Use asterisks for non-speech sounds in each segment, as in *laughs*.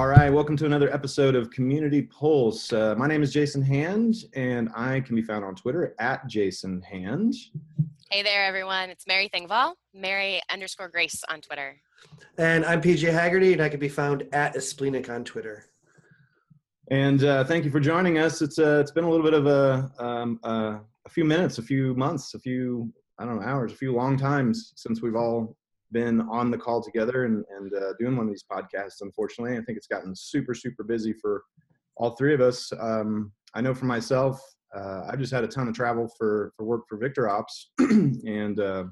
All right, welcome to another episode of Community Pulse. Uh, my name is Jason Hand, and I can be found on Twitter at Jason Hand. Hey there, everyone. It's Mary Thengvall, Mary underscore Grace on Twitter. And I'm PJ Haggerty, and I can be found at aspleenic on Twitter. And uh, thank you for joining us. It's uh, it's been a little bit of a um, uh, a few minutes, a few months, a few I don't know hours, a few long times since we've all been on the call together and, and uh, doing one of these podcasts. Unfortunately, I think it's gotten super, super busy for all three of us. Um, I know for myself, uh, I've just had a ton of travel for, for work for VictorOps *clears throat* and uh,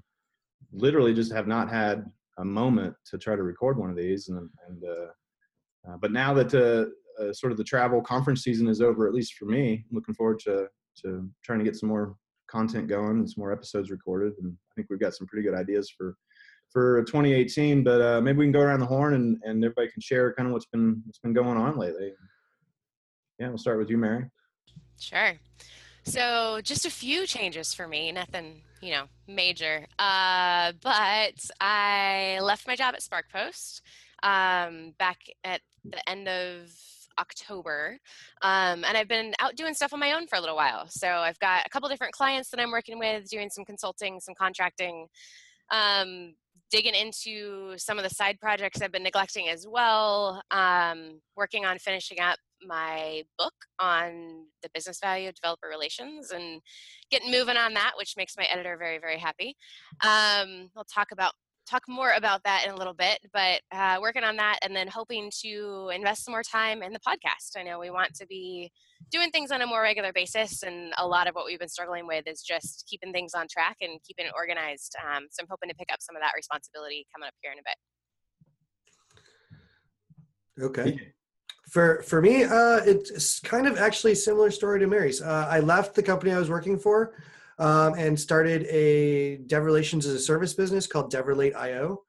literally just have not had a moment to try to record one of these. And, and uh, uh, but now that uh, sort of the travel conference season is over, at least for me, I'm looking forward to, to trying to get some more content going and some more episodes recorded. And I think we've got some pretty good ideas for for 2018. But uh, maybe we can go around the horn and, and everybody can share kind of what's been what's been going on lately. Yeah, we'll start with you, Mary. Sure. So just a few changes for me, nothing, you know, major. Uh, but I left my job at SparkPost um, back at the end of October. Um, and I've been out doing stuff on my own for a little while. So I've got a couple different clients that I'm working with, doing some consulting, some contracting. Um, digging into some of the side projects I've been neglecting as well, um, working on finishing up my book on the business value of developer relations and getting moving on that, which makes my editor very, very happy. Um, we'll talk about talk more about that in a little bit, but uh, working on that and then hoping to invest some more time in the podcast. I know we want to be doing things on a more regular basis, and a lot of what we've been struggling with is just keeping things on track and keeping it organized. Um, so I'm hoping to pick up some of that responsibility coming up here in a bit. Okay. For for me, uh, it's kind of actually similar story to Mary's. Uh, I left the company I was working for um, and started a dev relations as a service business called DevRelate.io.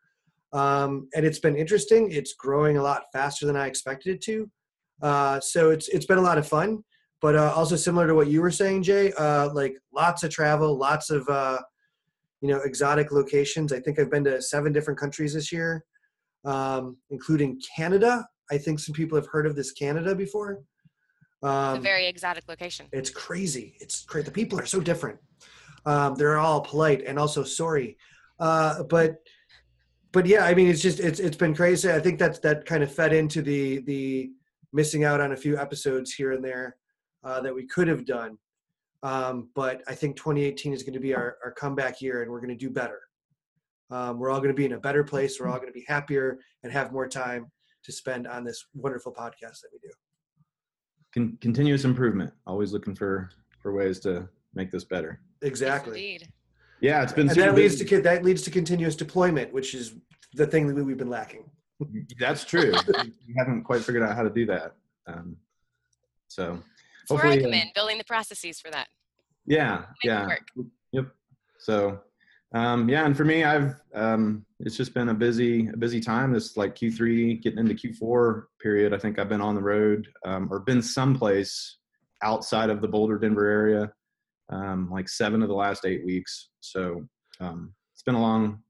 Um, and it's been interesting. It's growing a lot faster than I expected it to. Uh, so it's it's been a lot of fun, but uh, also similar to what you were saying, Jay. Uh, like lots of travel, lots of uh, you know exotic locations. I think I've been to seven different countries this year, um, including Canada. I think some people have heard of this Canada before. Um, a very exotic location. It's crazy. It's great. The people are so different. Um, they're all polite and also sorry. Uh, but but yeah, I mean, it's just it's it's been crazy. I think that's that kind of fed into the the missing out on a few episodes here and there uh, that we could have done. Um, but I think 2018 is going to be our, our comeback year, and we're going to do better. Um, we're all going to be in a better place. We're all going to be happier and have more time to spend on this wonderful podcast that we do. Con- continuous improvement. Always looking for for ways to make this better. Exactly. Yes, yeah, it's been. And that leads to that leads to continuous deployment, which is the thing that we've been lacking. That's true. *laughs* we haven't quite figured out how to do that. Um, so That's where I come uh, in, building the processes for that. Yeah, yeah. Yep. So um, yeah, and for me, I've um, it's just been a busy a busy time. This like Q3 getting into Q4 period. I think I've been on the road um, or been someplace outside of the Boulder, Denver area, um, like seven of the last eight weeks. So um, it's been a long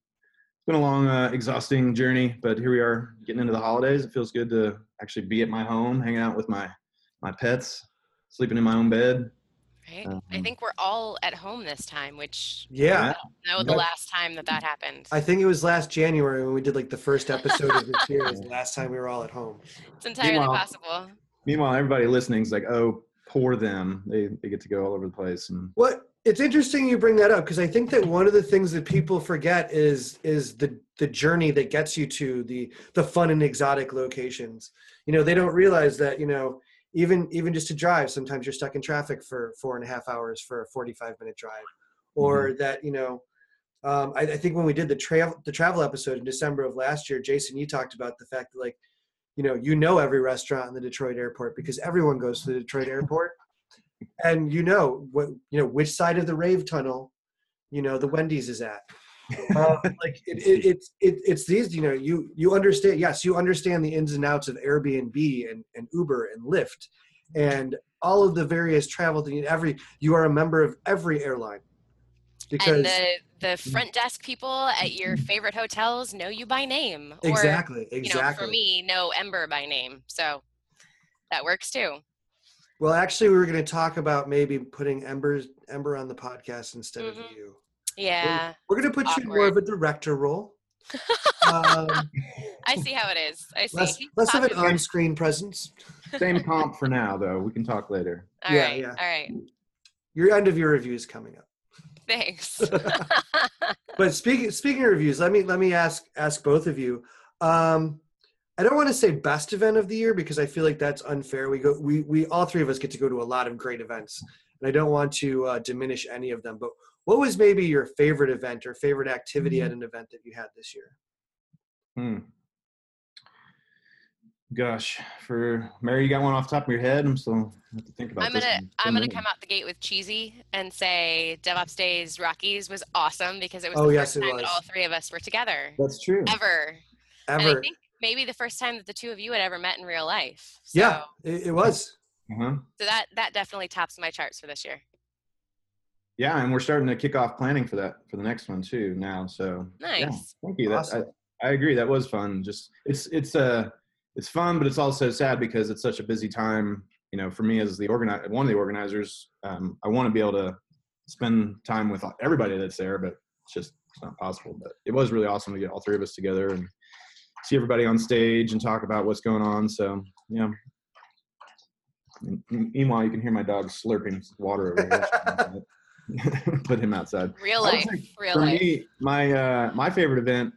it's been a long, uh, exhausting journey, but here we are getting into the holidays. It feels good to actually be at my home, hanging out with my my pets, sleeping in my own bed. Right. Um, I think we're all at home this time, which yeah, I know the last time that that happened. I think it was last January when we did like the first episode of this *laughs* series. last time we were all at home. It's entirely meanwhile, possible. Meanwhile, everybody listening is like, "Oh, poor them. They they get to go all over the place." And what it's interesting you bring that up because I think that one of the things that people forget is is the the journey that gets you to the the fun and exotic locations. You know, they don't realize that you know even even just to drive, sometimes you're stuck in traffic for four and a half hours for a 45 minute drive, or mm-hmm. that you know. Um, I, I think when we did the travel the travel episode in December of last year, Jason, you talked about the fact that like, you know, you know every restaurant in the Detroit airport because everyone goes to the Detroit airport and you know what you know which side of the rave tunnel you know the wendy's is at uh, like it, it, it's it, it's these you know you you understand yes you understand the ins and outs of airbnb and, and uber and lyft and all of the various travel things every you are a member of every airline because and the the front desk people at your favorite hotels know you by name. Or, exactly, You know, exactly. for me, know Ember by name. So that works too. Well, actually, we were going to talk about maybe putting Ember's Ember on the podcast instead of Mhm. you. Yeah, We're going to put you in more of a director role. *laughs* um, I see how it is. I see. less, less of an on-screen presence. Same *laughs* comp for now, though. We can talk later. All Yeah, right, yeah. All right. Your end of your review is coming up. Thanks. *laughs* But speaking speaking of reviews, let me let me ask ask both of you. Um, I don't want to say best event of the year because I feel like that's unfair. We go we we all three of us get to go to a lot of great events, and I don't want to uh, diminish any of them. But what was maybe your favorite event or favorite activity at an event that you had this year? Hmm. Gosh, for Mary, you got one off the top of your head? I'm still I have to think about I'm this. gonna one. I'm gonna come out the gate with cheesy and say DevOps Days Rockies was awesome because it was Oh, the yes, first it time was. all three of us were together That's true. ever. And I Ever? think maybe the first time that the two of you had ever met in real life. So, yeah, it, it was. Uh-huh. So that that definitely tops my charts for this year. Yeah, and we're starting to kick off planning for that for the next one too now. So yeah, Nice. thank you. That, I, I agree. That was fun. Just it's it's uh it's fun, but it's also sad because it's such a busy time. You know, for me as the organi- one of the organizers, um, I want to be able to spend time with everybody that's there, but it's just it's not possible. But it was really awesome to get all three of us together and see everybody on stage and talk about what's going on. So yeah. And meanwhile, you can hear my dog slurping water over here. *laughs* *laughs* Put him outside. Real life. Real for life. me, my uh, my favorite event,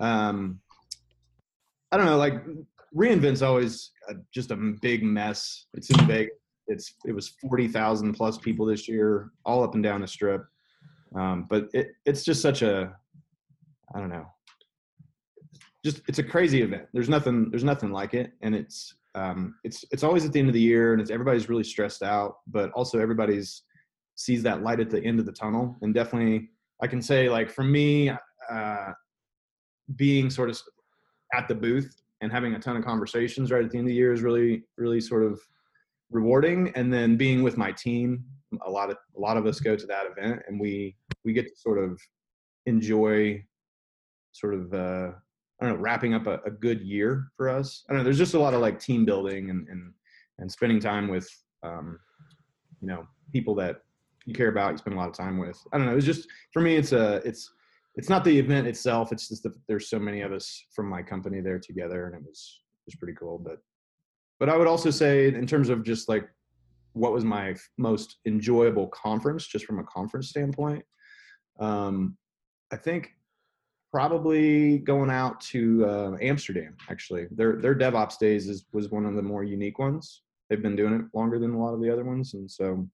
um, I don't know, like re:Invent's always a, just a big mess. It's in Vegas. It's it was forty thousand plus people this year, all up and down the strip. Um, but it it's just such a, I don't know, just it's a crazy event. There's nothing there's nothing like it, and it's um, it's it's always at the end of the year, and it's everybody's really stressed out, but also everybody's sees that light at the end of the tunnel, and definitely I can say like for me, uh, being sort of at the booth and having a ton of conversations right at the end of the year is really really sort of rewarding and then being with my team a lot of a lot of us go to that event and we we get to sort of enjoy sort of uh I don't know, wrapping up a, a good year for us. I don't know. There's just a lot of like team building and and and spending time with, um, you know, people that you care about. You spend a lot of time with. I don't know. It's just for me. It's a it's it's not the event itself. It's just that there's so many of us from my company there together, and it was it was pretty cool. But but I would also say in terms of just like what was my most enjoyable conference, just from a conference standpoint, um, I think probably going out to uh, Amsterdam. Actually, their their DevOps days is was one of the more unique ones. They've been doing it longer than a lot of the other ones, and so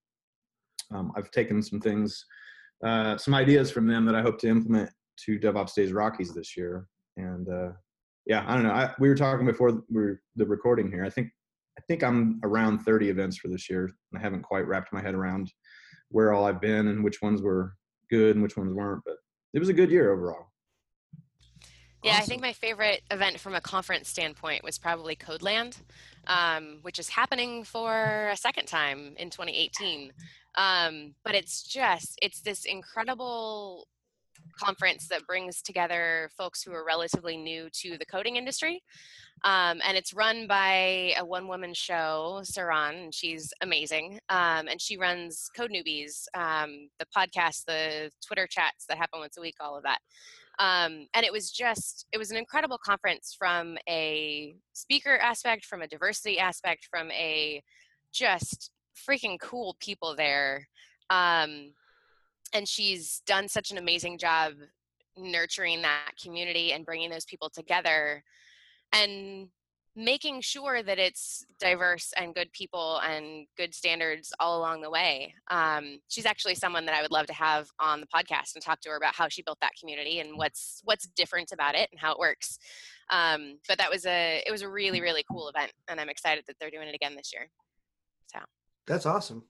um, I've taken some things, uh, some ideas from them that I hope to implement to DevOps Days Rockies this year. And uh, yeah, I don't know. I, we were talking before we were, the recording here. I think I think I'm around 30 events for this year. I haven't quite wrapped my head around where all I've been and which ones were good and which ones weren't. But it was a good year overall. Yeah, I think my favorite event from a conference standpoint was probably Codeland, um, which is happening for a second time in 2018. Um, but it's just, it's this incredible conference that brings together folks who are relatively new to the coding industry. Um, and it's run by a one woman show, Saron, and she's amazing. Um, and she runs Code Newbies, um, the podcast, the Twitter chats that happen once a week, all of that um, and it was just it was an incredible conference from a speaker aspect from a diversity aspect from a just freaking cool people there um, and she's done such an amazing job nurturing that community and bringing those people together and making sure that it's diverse and good people and good standards all along the way. Um, she's actually someone that I would love to have on the podcast and talk to her about how she built that community and what's what's different about it and how it works. Um, but that was a it was a really really cool event, and I'm excited that they're doing it again this year. That's awesome.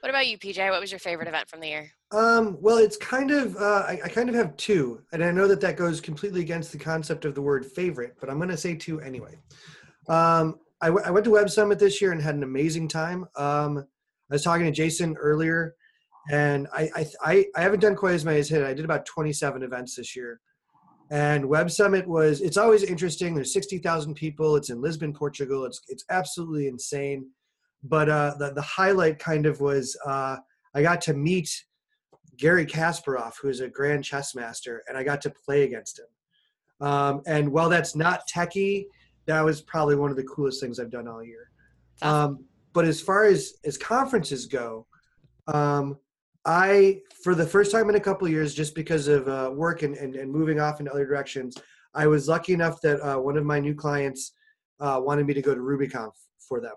What about you, PJ? What was your favorite event from the year? Um, well, it's kind of uh, I, I kind of have two, and I know that that goes completely against the concept of the word favorite, but I'm going to say two anyway. Um, I, w- I went to Web Summit this year and had an amazing time. Um, I was talking to Jason earlier, And I, I, I, I haven't done quite as many as hit. I did about 27 events this year. And Web Summit was, it's always interesting. There's 60,000 people. It's in Lisbon, Portugal. It's, it's absolutely insane. But uh, the, the highlight kind of was uh, I got to meet Garry Kasparov, who's a grand chess master, and I got to play against him. Um, and while that's not techie, that was probably one of the coolest things I've done all year. Um, but as far as as conferences go, um, I for the first time in a couple years, just because of uh, work and, and, and moving off in other directions, I was lucky enough that uh, one of my new clients uh, wanted me to go to RubyConf for them.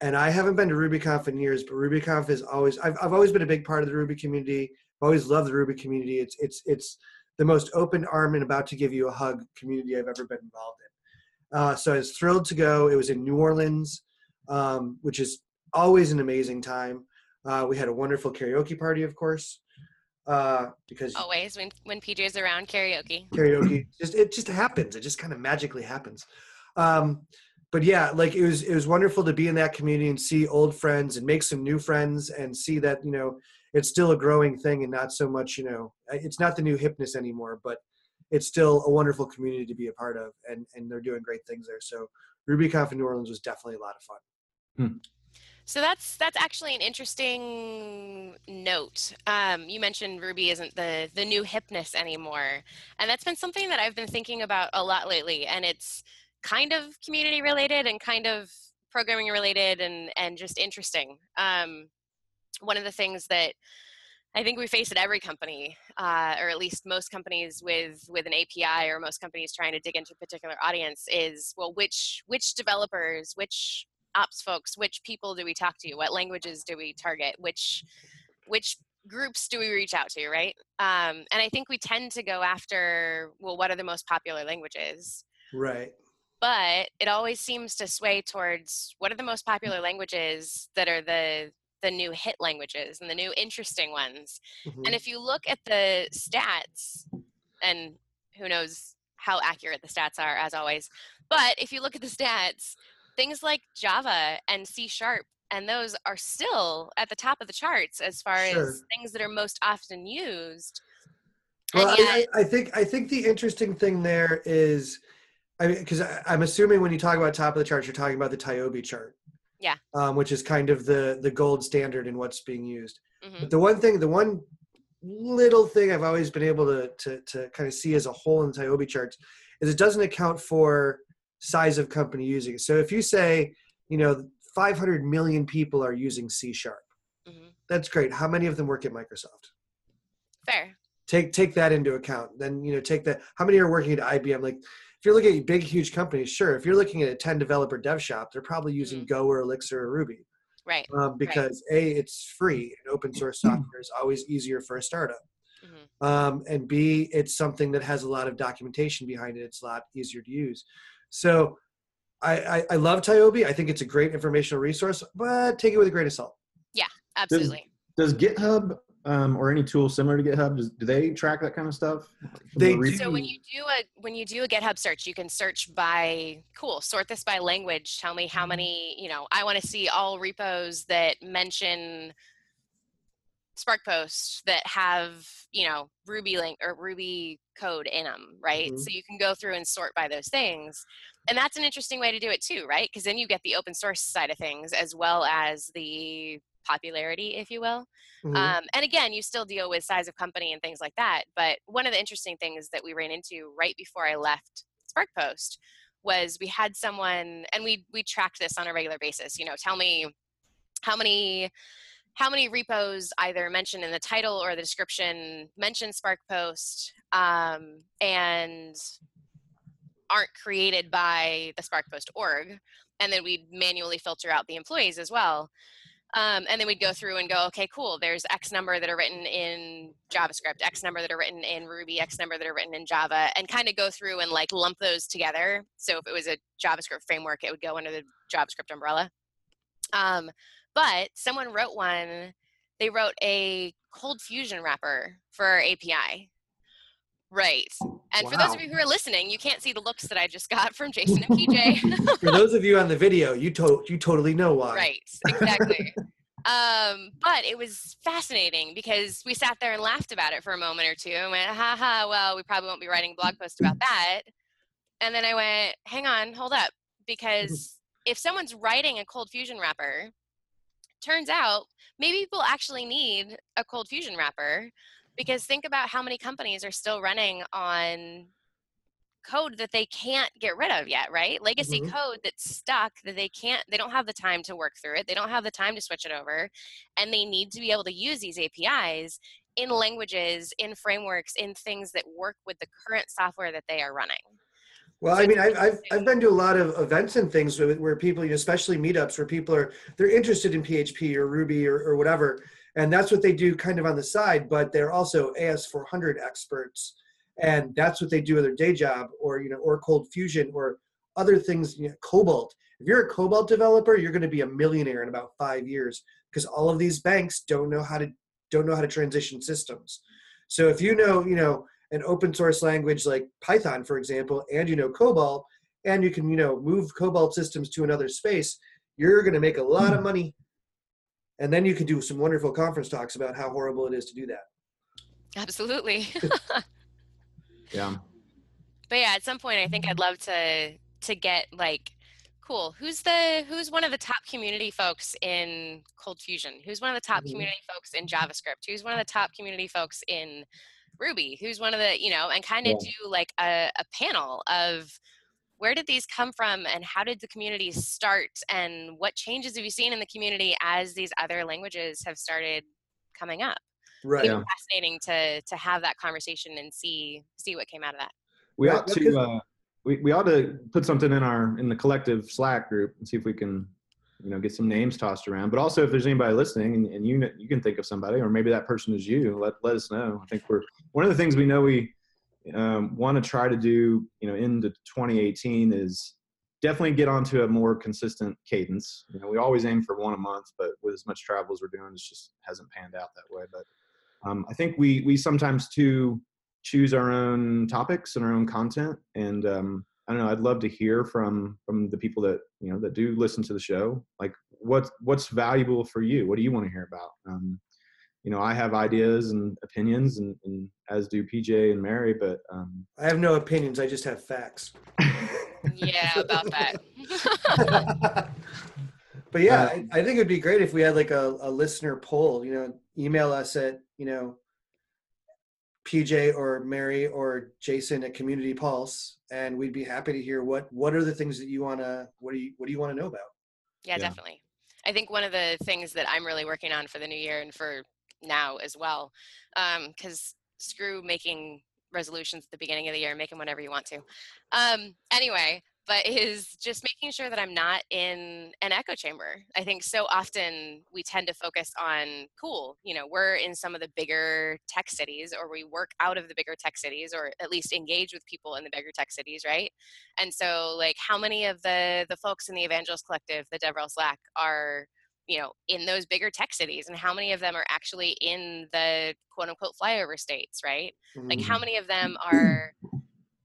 And I haven't been to RubyConf in years, but RubyConf is always I've I've always been a big part of the Ruby community. I've always loved the Ruby community. It's it's it's the most open arm and about to give you a hug community I've ever been involved in. Uh, so I was thrilled to go. It was in New Orleans um, which is always an amazing time. Uh, we had a wonderful karaoke party, of course, uh, because always when when PJ's around karaoke. Karaoke just it just happens. It just kind of magically happens. Um, but yeah, like it was it was wonderful to be in that community and see old friends and make some new friends and see that you know it's still a growing thing and not so much you know it's not the new hipness anymore, but it's still a wonderful community to be a part of and and they're doing great things there. So RubyConf in New Orleans was definitely a lot of fun. Hmm. So that's that's actually an interesting note. Um, you mentioned Ruby isn't the the new hipness anymore, and that's been something that I've been thinking about a lot lately. And it's kind of community related and kind of programming related and and just interesting. Um, one of the things that I think we face at every company, uh, or at least most companies with with an API, or most companies trying to dig into a particular audience, is well, which which developers, which ops folks which people do we talk to? What languages do we target? Which which groups do we reach out to right? Um, and i think we tend to go after well what are the most popular languages? Right but it always seems to sway towards what are the most popular languages that are the the new hit languages and the new interesting ones mm-hmm. and if you look at the stats and who knows how accurate the stats are as always but if you look at the stats things like Java and C sharp and those are still at the top of the charts as far sure. as things that are most often used. Well, yet, I, I, think I think the interesting thing there is, I mean, because I'm assuming when you talk about top of the charts, you're talking about the TIOBE chart. Yeah. Um, which is kind of the the gold standard in what's being used. Mm-hmm. But the one thing, the one little thing I've always been able to to to kind of see as a whole in the TIOBE charts is it doesn't account for size of company using it. So if you say, you know, 500 million people are using C sharp, mm-hmm. that's great. How many of them work at Microsoft? Fair. Take take that into account. Then you know, take that. How many are working at IBM? Like, if you're looking at big, huge companies, sure. If you're looking at a 10 developer dev shop, they're probably using mm-hmm. Go or Elixir or Ruby. Right. Um, because right. a, it's free and open source software is always easier for a startup. Mm-hmm. Um, and B, it's something that has a lot of documentation behind it. It's a lot easier to use. So I, I, I love TIOBE. I think it's a great informational resource, but take it with a grain of salt. Yeah, absolutely. Does, does GitHub um, or any tool similar to GitHub, does, do they track that kind of stuff? They do. So when you do a when you do a GitHub search, you can search by cool, sort this by language. Tell me how many, you know, I want to see all repos that mention Spark posts that have, you know, Ruby link or Ruby code in them, right? Mm-hmm. So you can go through and sort by those things. And that's an interesting way to do it too, right? Because then you get the open source side of things as well as the popularity, if you will. Mm-hmm. Um, and again, you still deal with size of company and things like that. But one of the interesting things that we ran into right before I left SparkPost was we had someone, and we we tracked this on a regular basis. You know, tell me how many how many repos either mentioned in the title or the description mention SparkPost um, and aren't created by the SparkPost org. And then we'd manually filter out the employees as well. Um, and then we'd go through and go, okay, cool. There's X number that are written in JavaScript, X number that are written in Ruby, X number that are written in Java, and kind of go through and like lump those together. So if it was a JavaScript framework, it would go under the JavaScript umbrella. Um, but someone wrote one, they wrote a ColdFusion wrapper for our API. Right. And wow. for those of you who are listening, you can't see the looks that I just got from Jason and PJ. *laughs* for those of you on the video, you to- you totally know why. Right. Exactly. Um, but it was fascinating because we sat there and laughed about it for a moment or two and went, ha ha, well, we probably won't be writing a blog post about *laughs* that. And then I went, hang on, hold up. Because if someone's writing a ColdFusion wrapper, turns out maybe people actually need a ColdFusion wrapper because think about how many companies are still running on code that they can't get rid of yet right? Legacy Mhm. code that's stuck that they can't they don't have the time to work through it. They don't have the time to switch it over. And they need to be able to use these apis in languages in frameworks in things that work with the current software that they are running. Well, I mean, I've, I've, I've been to a lot of events and things where, where people, you know, especially meetups, where people are they're interested in PHP or Ruby or, or whatever, and that's what they do kind of on the side. But they're also AS400 experts, and that's what they do with their day job, or you know, or ColdFusion or other things. You know, COBOL. If you're a COBOL developer, you're going to be a millionaire in about five years because all of these banks don't know how to don't know how to transition systems. So if you know, you know an open source language like Python, for example, and you know COBOL and you can you know move COBOL systems to another space, you're going to make a lot of hmm. money, and then you can do some wonderful conference talks about how horrible it is to do that. absolutely *laughs* Yeah. but yeah at some point i think i'd love to to get like cool who's the who's one of the top community folks in ColdFusion who's one of the top Mhm. community folks in javascript who's one of the top community folks in ruby who's one of the you know and kind of Yeah. do like a, a panel of where did these come from and how did the community start and what changes have you seen in the community as these other languages have started coming up Right. Yeah. Fascinating to to have that conversation and see see what came out of that We ought to uh, we, we ought to put something in our in the collective Slack group and see if we can you know get some names tossed around. But also if there's anybody listening and, and you kn- you can think of somebody or maybe that person is you, let let us know. I think we're one of the things we know we um, want to try to do you know into 2018 is definitely get onto a more consistent cadence. You know we always aim for one a month, but with as much travel as we're doing, it just hasn't panned out that way. But um, I think we we sometimes too choose our own topics and our own content and um, i don't know i'd love to hear from from the people that you know that do listen to the show like what what's valuable for you what do you want to hear about um, you know i have ideas and opinions and, and as do pj and mary but um, I have no opinions. I just have facts. yeah about that *laughs* but yeah, Uh, I, I think it'd be great if we had like a, a listener poll. You know, email us at you know PJ or Mary or Jason at Community Pulse, and we'd be happy to hear what what are the things that you want to what do you what do you want to know about. Yeah, Yeah. definitely. I think one of the things that I'm really working on for the new year and for now as well, because screw making resolutions at the beginning of the year, make them whenever you want to. Um, anyway, but is just making sure that I'm not in an echo chamber. I think so often we tend to focus on cool, you know, we're in some of the bigger tech cities or we work out of the bigger tech cities or at least engage with people in the bigger tech cities, right? And so like how many of the the folks in the Evangelist Collective, the DevRel Slack are you know in those bigger tech cities and how many of them are actually in the quote unquote flyover states right? Like how many of them *clears throat* are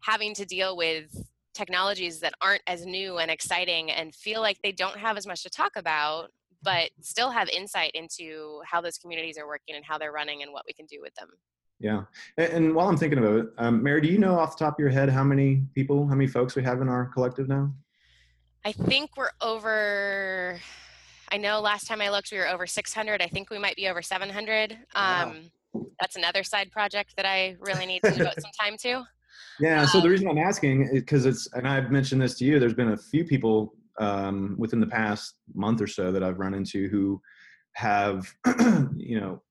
having to deal with technologies that aren't as new and exciting and feel like they don't have as much to talk about but still have insight into how those communities are working and how they're running and what we can do with them? Yeah. And, and while i'm thinking about it um, mary do you know off the top of your head how many people how many folks we have in our collective now? I think we're over i know last time i looked we were over 600 i think we might be over 700 Wow. um, that's another side project that i really need to *laughs* devote some time to Yeah. So the Um, reason I'm asking is because it's, and I've mentioned this to you. There's been a few people um, within the past month or so that I've run into who have, *clears throat* you know,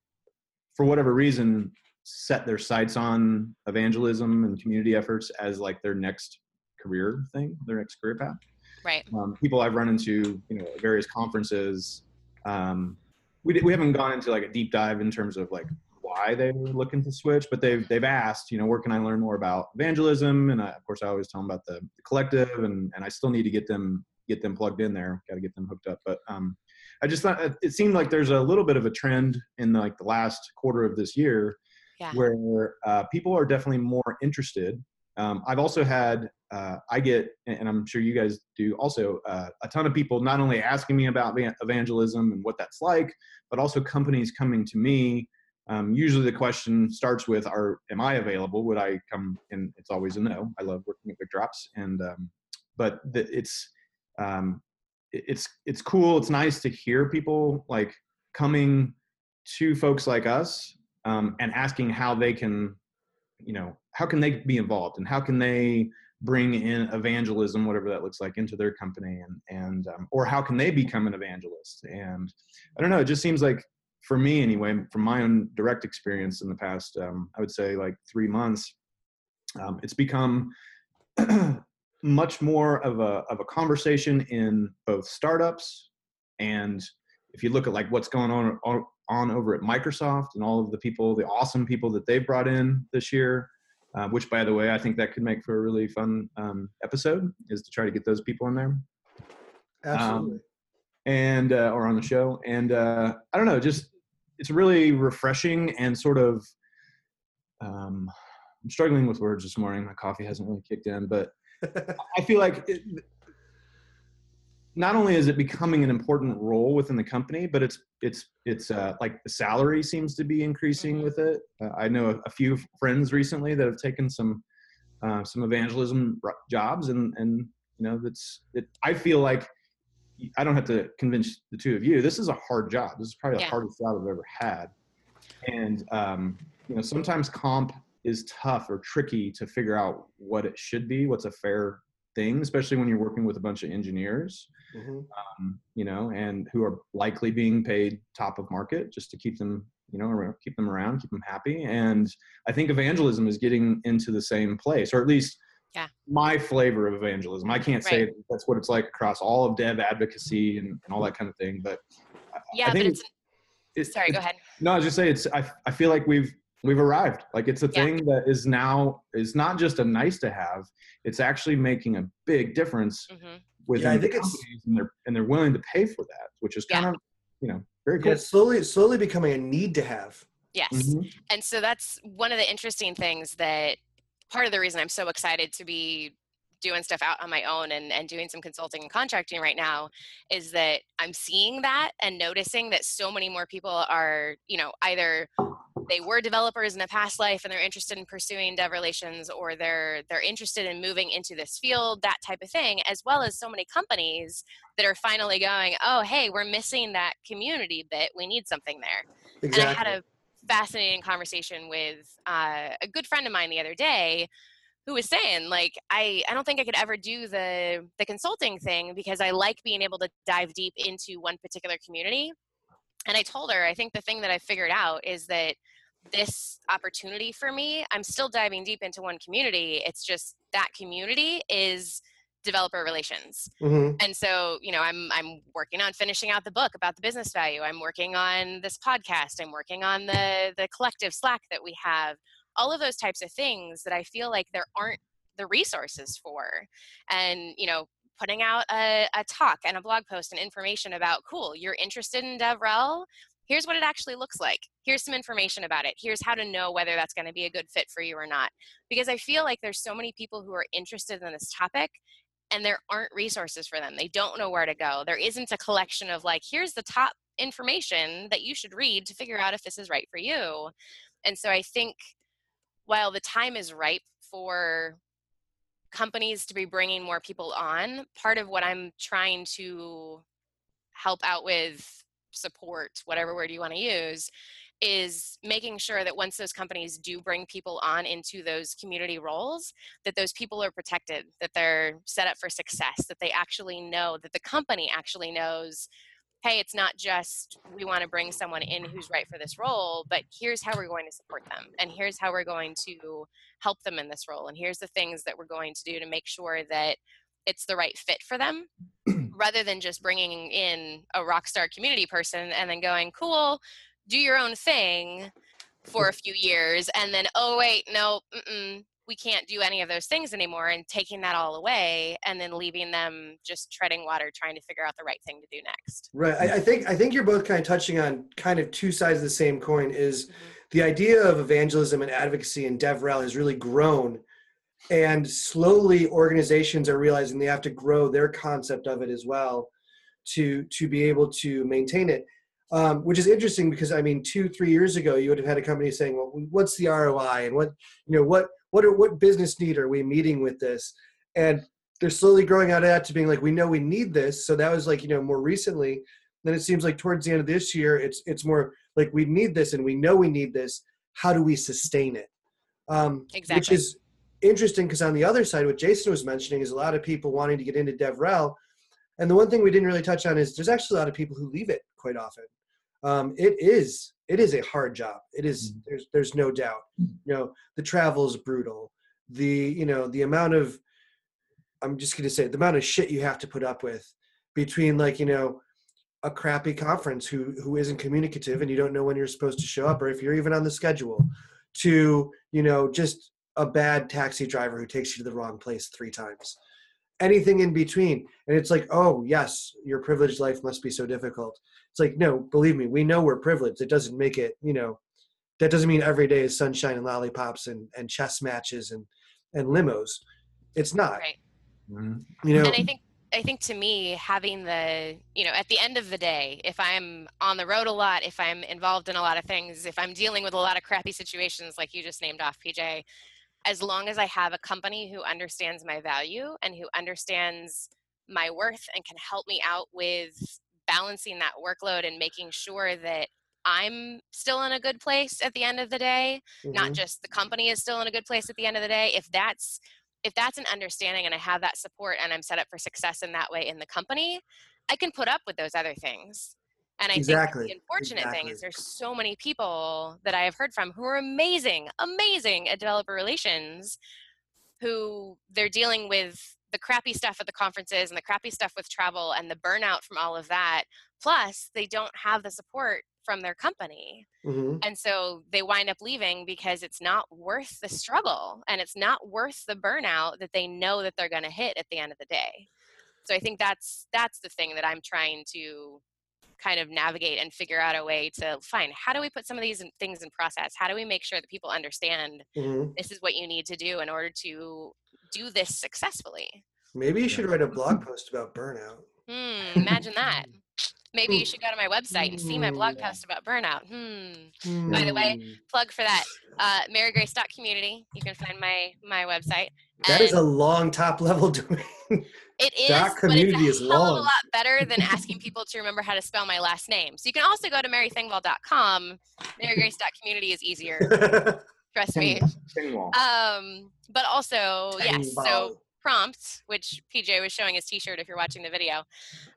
for whatever reason, set their sights on evangelism and community efforts as like their next career thing, their next career path. Right Um, people I've run into, you know, at various conferences. Um, we we haven't gone into like a deep dive in terms of like why they were looking to switch, but they've they've asked, you know, where can I learn more about evangelism? And I, of course, I always tell them about the, the collective, and and I still need to get them get them plugged in there. Got to get them hooked up. But um, I just thought it- it seemed like there's a little bit of a trend in like the last quarter of this year Yeah. where uh, people are definitely more interested um, I've also had uh, I get, and I'm sure you guys do also, uh, a ton of people not only asking me about evangelism and what that's like, but also companies coming to me. Um, usually the question starts with, "Are am I available? Would I come?" And it's always a no. I love working at VictorOps, and um, but the, it's um, it's it's cool. It's nice to hear people like coming to folks like us um, and asking how they can, you know, how can they be involved and how can they bring in evangelism, whatever that looks like, into their company, and and um, or how can they become an evangelist? And I don't know. It just seems like for me anyway, from my own direct experience in the past, um, I would say like three months, um, it's become *clears throat* much more of a of a conversation in both startups and if you look at like what's going on on over at Microsoft and all of the people, the awesome people that they've brought in this year, uh, which by the way, I think that could make for a really fun um, episode is to try to get those people in there. Absolutely. Um, and, uh, or on the show. And uh, I don't know, just, it's really refreshing and sort of, um, I'm struggling with words this morning. My coffee hasn't really kicked in, but *laughs* I feel like it, not only is it becoming an important role within the company, but it's it's it's uh, like the salary seems to be increasing mm-hmm. with it. Uh, I know a, a, few friends recently that have taken some uh, some evangelism jobs, and and you know that's it. I feel like I don't have to convince the two of you. This is a hard job. This is probably the hardest job I've ever had, and um, you know sometimes comp is tough or tricky to figure out what it should be, what's a fair thing, especially when you're working with a bunch of engineers, mm-hmm. um, you know, and who are likely being paid top of market just to keep them, you know, keep them around, keep them happy. And I think evangelism is getting into the same place, or at least yeah. my flavor of evangelism. I can't right. say that's what it's like across all of dev advocacy and, and all that kind of thing, but yeah, I think but it's, it's sorry, go ahead. *laughs* No, I was just say it's, I, I feel like we've, we've arrived like it's a yeah. thing that is now is not just a nice to have it's actually making a big difference mm-hmm. within yeah, I think it's, and they're and they're willing to pay for that which is kind yeah. of you know very cool yeah, it's slowly slowly becoming a need to have yes mm-hmm. and so that's one of the interesting things that part of the reason i'm so excited to be doing stuff out on my own and, and doing some consulting and contracting right now is that I'm seeing that and noticing that so many more people are, you know, either they were developers in a past life and they're interested in pursuing dev relations or they're they're interested in moving into this field that type of thing as well as so many companies that are finally going oh hey we're missing that community bit. We need something there. Exactly. and i had a fascinating conversation with uh, a good friend of mine the other day who was saying like I, I don't think i could ever do the the consulting thing because i like being able to dive deep into one particular community and i told her i think the thing that i figured out is that this opportunity for me i'm still diving deep into one community. It's just that community is developer relations. Mm-hmm. and so you know i'm i'm working on finishing out the book about the business value. I'm working on this podcast. I'm working on the the collective slack that we have. All of those types of things that i feel like there aren't the resources for. And you know putting out a, a talk and a blog post and information about cool you're interested in devrel? Here's what it actually looks like. Here's some information about it. Here's how to know whether that's going to be a good fit for you or not. Because i feel like there's so many people who are interested in this topic and there aren't resources for them. They don't know where to go. There isn't a collection of like here's the top information that you should read to figure out if this is right for you. And so i think while the time is ripe for companies to be bringing more people on, part of what I'm trying to help out with support, whatever word you want to use, is making sure that once those companies do bring people on into those community roles that those people are protected that they're set up for success that they actually know that the company actually knows hey, it's not just we want to bring someone in who's right for this role, but here's how we're going to support them, and here's how we're going to help them in this role, and here's the things that we're going to do to make sure that it's the right fit for them *clears throat* rather than just bringing in a rock star community person and then going cool do your own thing for a few years and then oh wait no we can't do any of those things anymore and taking that all away and then leaving them just treading water trying to figure out the right thing to do next right i, I think i think you're both kind of touching on kind of two sides of the same coin is mm-hmm. the idea of evangelism and advocacy in devrel has really grown and slowly organizations are realizing they have to grow their concept of it as well to to be able to maintain it um, which is interesting because i mean two three years ago you would have had a company saying well what's the roi and what you know what what are, what business need are we meeting with this? And they're slowly growing out of that to being like we know we need this. So that was like you know more recently then it seems like towards the end of this year it's it's more like we need this and we know we need this. How do we sustain it? Um, Exactly. which is interesting because on the other side what jason was mentioning is a lot of people wanting to get into devrel. And the one thing we didn't really touch on is there's actually a lot of people who leave it quite often. Um, it is it is a hard job. It is mm. there's there's no doubt. Mm. You know the travel is brutal. The you know the amount of i'm just going to say the amount of shit you have to put up with between like you know a crappy conference who who isn't communicative and you don't know when you're supposed to show up or if you're even on the schedule to you know just a bad taxi driver who takes you to the wrong place three times anything in between. And it's like oh yes your privileged life must be so difficult. It's like no believe me we know we're privileged. It doesn't make it you know that doesn't mean every day is sunshine and lollipops and and chess matches and and limos. It's not. Right. Mhm. you know and i think i think to me having the you know at the end of the day if i'm on the road a lot if i'm involved in a lot of things if i'm dealing with a lot of crappy situations like you just named off pj as long as i have a company who understands my value and who understands my worth and can help me out with balancing that workload and making sure that i'm still in a good place at the end of the day not Mhm. just the company is still in a good place at the end of the day if that's if that's an understanding and i have that support and i'm set up for success in that way in the company i can put up with those other things and i Exactly, think the unfortunate thing is there's so many people that i have heard from who are amazing amazing at developer relations who they're dealing with the crappy stuff at the conferences and the crappy stuff with travel and the burnout from all of that. Plus they don't have the support from their company. Mhm. and so they wind up leaving because it's not worth the struggle and it's not worth the burnout that they know that they're going to hit at the end of the day. So i think that's that's the thing that i'm trying to kind of navigate and figure out a way to find how do we put some of these things in process how do we make sure that people understand Mhm. this is what you need to do in order to do this successfully? maybe you should write a blog post about burnout hmm imagine that maybe you should go to my website and see my blog Hmm. post about burnout hmm By the way, Hmm. plug for that. Uh, marygrace.community. You can find my my website. that is And a long top level *laughs* domain it is, dot but community it's is a hell of a lot better than *laughs* asking people to remember how to spell my last name. So you can also go to marythengvall.com. Marygrace.community is easier. *laughs* Trust me. Stingwall. Um, but also, yes. So Tangball. prompt which pj was showing his t-shirt if you're watching the video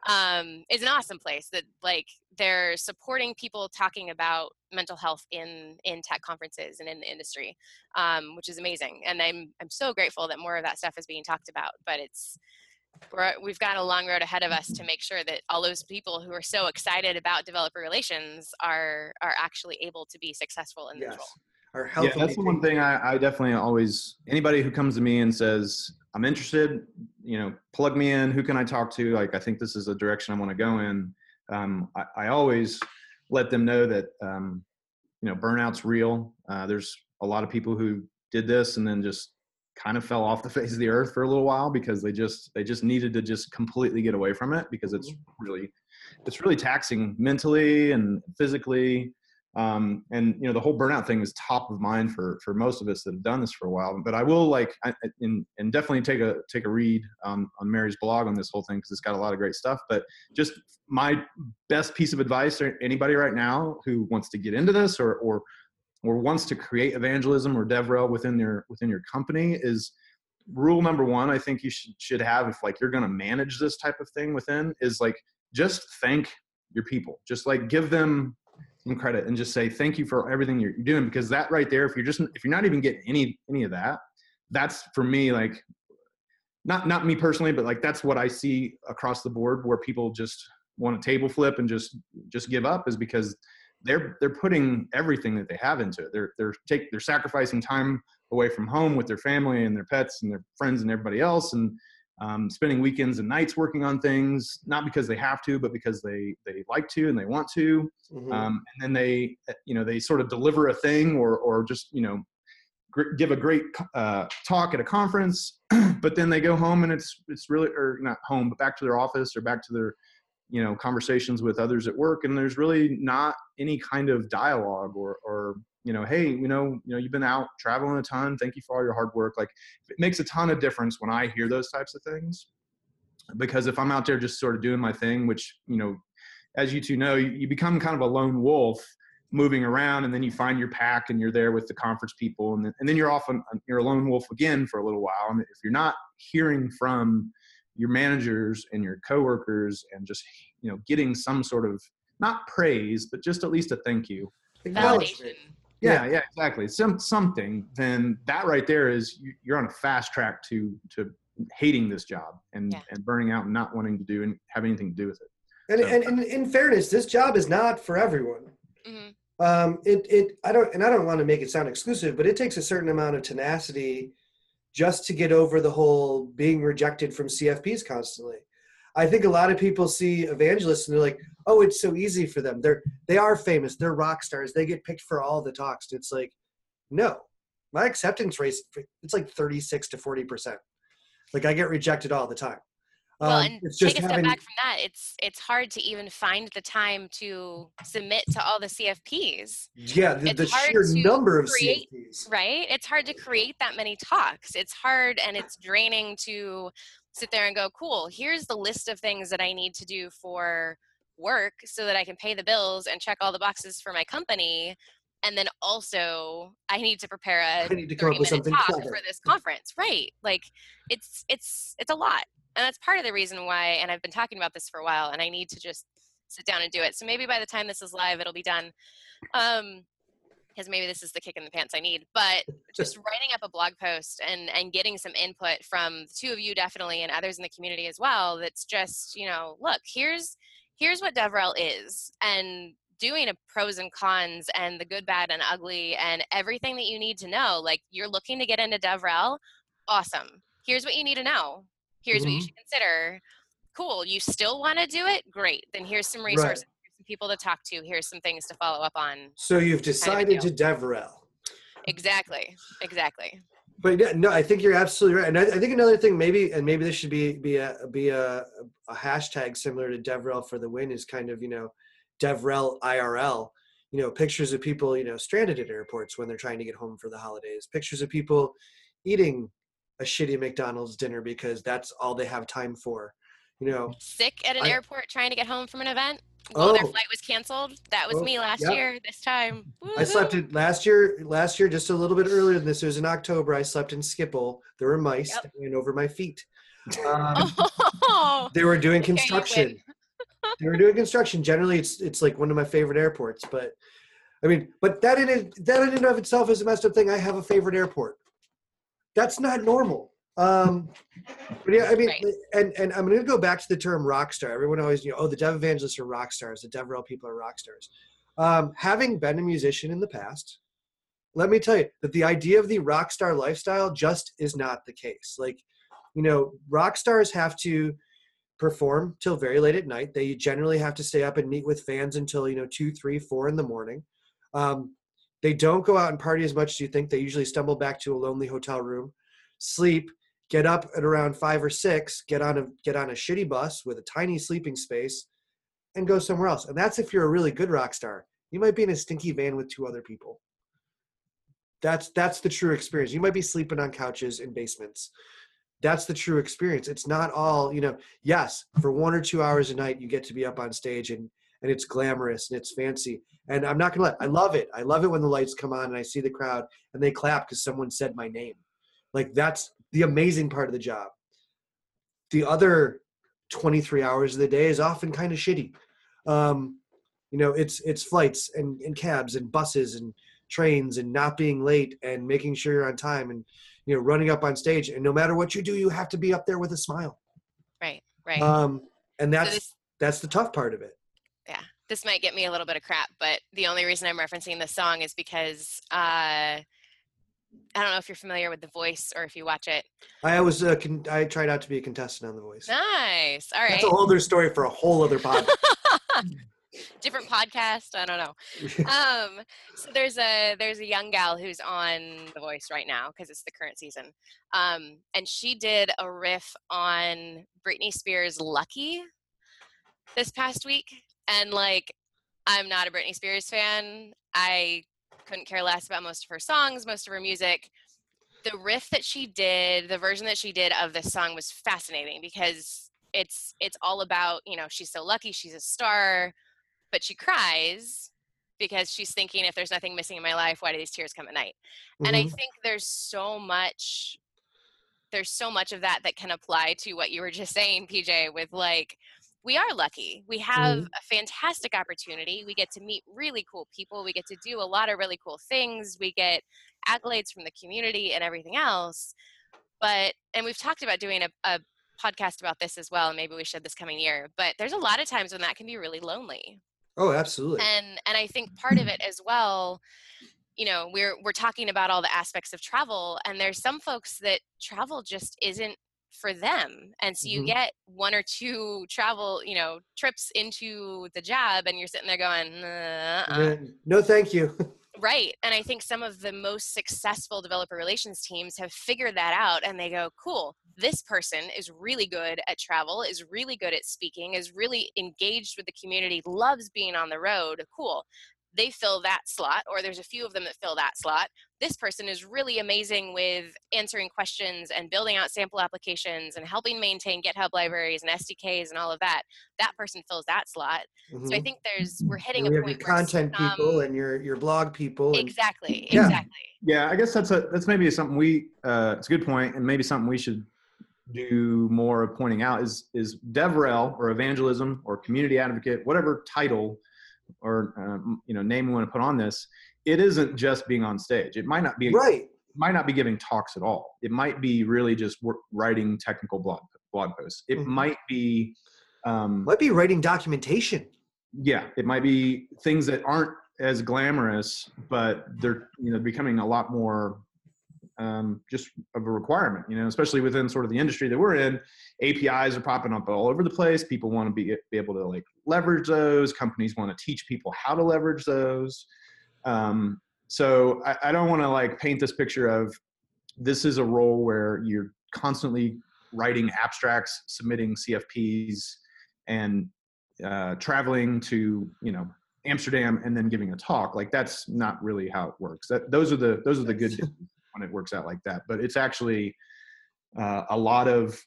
um, is an awesome place that like they're supporting people talking about mental health in in tech conferences and in the industry um, which is amazing and i'm i'm so grateful that more of that stuff is being talked about but it's we're, we've got a long road ahead of us to make sure that all those people who are so excited about developer relations are are actually able to be successful in this yes role our yeah, that's the one thing I, I definitely always anybody who comes to me and says I'm interested, you know, plug me in. Who can I talk to? Like I think this is a direction I want to go in. Um, I, I always let them know that um, you know burnout's real. Uh, there's a lot of people who did this and then just kind of fell off the *laughs* face of the earth for a little while because they just they just needed to just completely get away from it because it's really it's really taxing mentally and physically um, and you know the whole burnout thing is top of mind for for most of us that have done this for a while. But i will like I, and, and definitely take a take a read um, on mary's blog on this whole thing because it's got a lot of great stuff. But just my best piece of advice to anybody right now who wants to get into this or or or wants to create evangelism or devrel within your within your company is rule number one i think you should should have if like you're going to manage this type of thing within is like just thank your people. Just like give them credit and just say thank you for everything you're doing because that right there if you're just if you're not even getting any any of that that's for me like not not me personally but like that's what i see across the board where people just want to table flip and just just give up is because they're they're putting everything that they have into it. They're they're take they're sacrificing time away from home with their family and their pets and their friends and everybody else and um, spending weekends and nights working on things not because they have to but because they they like to and they want to Mhm. um, and then they uh, you know they sort of deliver a thing or or just you know gr- give a great uh, talk at a conference, *clears throat* but then they go home and it's it's really or not home, but back to their office or back to their you know conversations with others at work, and there's really not any kind of dialogue or or you know, hey, you know, you know, you've been out traveling a ton. Thank you for all your hard work. Like, it makes a ton of difference when I hear those types of things, because if I'm out there just sort of doing my thing, which you know, as you two know, you, you become kind of a lone wolf moving around and then you find your pack and you're there with the conference people and then, and then you're often you're a lone wolf again for a little while and if you're not hearing from your managers and your coworkers and just you know getting some sort of not praise but just at least a thank you Validation. Yeah yeah exactly some something then that right there is you- you're on a fast track to to hating this job and Yeah. and burning out and not wanting to do and have anything to do with it And, So- and, and in fairness, this job is not for everyone. hmm Um, it, it, I don't, and I don't want to make it sound exclusive, but it takes a certain amount of tenacity just to get over the whole being rejected from CFPs constantly. I think a lot of people see evangelists and they're like, "Oh, it's so easy for them. They're they are famous. They're rock stars. They get picked for all the talks." It's like, no, my acceptance rate it's like thirty six to forty percent. Like I get rejected all the time. Well, Um, and take a step having- back from that. It's it's hard to even find the time to submit to all the CFPs, Yeah, the, the sheer number of create- CFPs. right? It's hard to create that many talks. It's hard and it's draining to sit there and go, "Cool, here's the list of things that I need to do for work so that I can pay the bills and check all the boxes for my company." And then also, I need to prepare a I need to come 30 up with minute something talk clever. for this conference right like it's it's it's a lot and that's part of the reason why and i've been talking about this for a while and i need to just sit down and do it so maybe by the time this is live it'll be done um because maybe this is the kick in the pants i need but just *laughs* writing up a blog post and and getting some input from the two of you definitely and others in the community as well that's just you know look here's here's what devrel is and doing a pros and cons and the good bad and ugly and everything that you need to know like you're looking to get into devrel awesome here's what you need to know here's what you Mhm. should consider cool you still want to do it great then here's some Right. resources here's some people to talk to here's some things to follow up on So you've decided to deal. Devrel. exactly exactly But no, I think you're absolutely right. And I, I think another thing, maybe, and maybe this should be be a be a, a hashtag similar to Devrel for the win is kind of you know Devrel IRL. You know, pictures of people you know stranded at airports when they're trying to get home for the holidays. Pictures of people eating a shitty McDonald's dinner because that's all they have time for. You know, sick at an I- airport trying to get home from an event well their Oh. flight was canceled that was Oh, me last yep. year this time I slept in last year. Last year, just a little bit earlier than this. It was in October. I slept in Schiphol. There were mice Yep. that ran over my feet. Um, oh, *laughs* they were doing construction. they were doing construction. Generally, it's it's like one of my favorite airports. But I mean, but that in it, that in and of itself is a messed up thing. I have a favorite airport. That's not normal. Um, but yeah, I mean, Right. and and I'm going to go back to the term rock star. Everyone always, you know, oh, the Dev evangelists are rock stars. The DevRel people are rock stars. Um, having been a musician in the past, let me tell you that the idea of the rock star lifestyle just is not the case. Like, you know, rock stars have to perform till very late at night. They generally have to stay up and meet with fans until you know two, three, four in the morning. Um, they don't go out and party as much as you think. They usually stumble back to a lonely hotel room, sleep, get up at around five or six, get on a get on a shitty bus with a tiny sleeping space, and go somewhere else. And that's if you're a really good rock star. You might be in a stinky van with two other people. That's that's the true experience. You might be sleeping on couches in basements. That's the true experience. It's not all, you know, yes, for one or two hours a night you get to be up on stage and and it's glamorous and it's fancy. And I'm not gonna lie, I love it. I love it when the lights come on and I see the crowd and they clap because someone said my name. Like that's the amazing part of the job. The other 23 hours of the day is often kind of shitty. Um, you know, it's it's flights and, and cabs and buses and trains and not being late and making sure you're on time and you know running up on stage and no matter what you do you have to be up there with a smile right right um and so that's this that's the tough part of it yeah this might get me a little bit of crap, but the only reason I'm referencing this song is because uh, I don't know if you're familiar with The Voice or if you watch it. i was uh, con- i tried out to be a contestant on the voice Nice. All right. that's a whole other story for a whole other podcast *laughs* different podcast. I don't know. *laughs* Um, so there's a there's a young gal who's on The Voice right now because it's the current season, um, and she did a riff on Britney Spears' "Lucky" this past week, and like I'm not a Britney Spears fan. I couldn't care less about most of her songs, most of her music. The riff that she did, the version that she did of this song was fascinating because it's it's all about, you know, she's so lucky, she's a star, but she cries because she's thinking if there's nothing missing in my life, why do these tears come at night? Mm-hmm. And I mm-hmm. think there's so much there's so much of that that can apply to what you were just saying, PJ, with like we are lucky. We have mm-hmm. a fantastic opportunity. We get to meet really cool people. We get to do a lot of really cool things. We get accolades from the community and everything else. But, and we've talked about doing a, a podcast about this as well. And maybe we should this coming year. But there's a lot of times when that can be really lonely. Oh, absolutely. And and I think part of it *clears throat* as well, you know, we're we're talking about all the aspects of travel, and there's some folks that travel just isn't for them and so you mm-hmm. get one or two travel you know trips into the job and you're sitting there going uh-uh. no thank you *laughs* right and i think some of the most successful developer relations teams have figured that out and they go cool this person is really good at travel is really good at speaking is really engaged with the community loves being on the road cool they fill that slot, or there's a few of them that fill that slot. This person is really amazing with answering questions and building out sample applications and helping maintain GitHub libraries and SDKs and all of that. That person fills that slot. Mm-hmm. So I mm-hmm. think there's we're hitting and we a point. Your content some, people and your your blog people. And, exactly. Yeah. Exactly. Yeah, I guess that's a that's maybe something we uh, it's a good point, and maybe something we should do more of pointing out is is DevRel or evangelism or community advocate, whatever title or um, you know name you want to put on this it isn't just being on stage. It might not be right. might not be giving talks at all. It might be really just writing technical blog blog posts. It mm-hmm. might be um, might be writing documentation. Yeah it might be things that aren't as glamorous but they're you know becoming a lot more um, just of a requirement, you know, especially within sort of the industry that we're in. APIs are popping up all over the place. People want to be, be able to like leverage those. Companies want to teach people how to leverage those. Um, so I, I don't want to like paint this picture of this is a role where you're constantly writing abstracts, submitting CFPs, and uh, traveling to you know Amsterdam and then giving a talk. Like that's not really how it works. That those are the those are the good when it works out like that. But it's actually uh, a lot of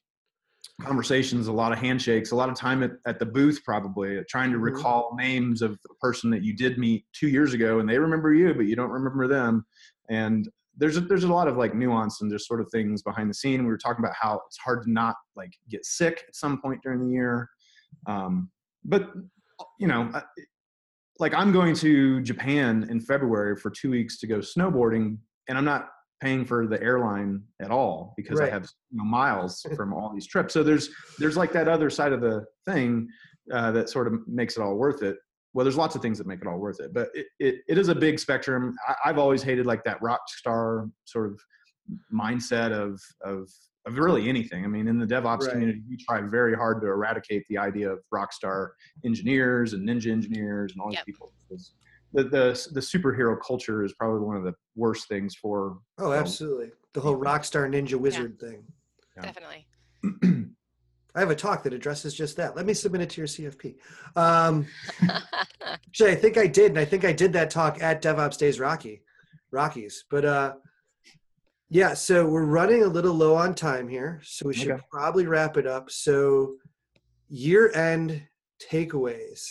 conversations, a lot of handshakes, a lot of time at, at the booth, probably trying to mm-hmm. recall names of the person that you did meet two years ago, and they remember you, but you don't remember them. And there's a, there's a lot of like nuance and just sort of things behind the scene. We were talking about how it's hard to not like get sick at some point during the year, um, but you know, uh, like I'm going to Japan in February for two weeks to go snowboarding, and I'm not paying for the airline at all because right. I have you know, miles *laughs* from all these trips. So there's there's like that other side of the thing uh, that sort of makes it all worth it. Well, there's lots of things that make it all worth it, but it, it, it is a big spectrum. I, have always hated like that rock star sort of mindset of of of really anything. I mean, in the DevOps right. community, we try very hard to eradicate the idea of rock star engineers and ninja engineers and all these people. Because the, the the superhero culture is probably one of the worst things for. Oh, absolutely! The whole rock star ninja wizard yeah. thing. Yeah. Definitely. *clears throat* I have a talk that addresses just that. Let me submit it to your CFP. Um, *laughs* actually, I think I did, and I think I did that talk at DevOps Days Rocky, Rockies. But uh, yeah, so we're running a little low on time here, so we should okay. probably wrap it up. So, year end takeaways.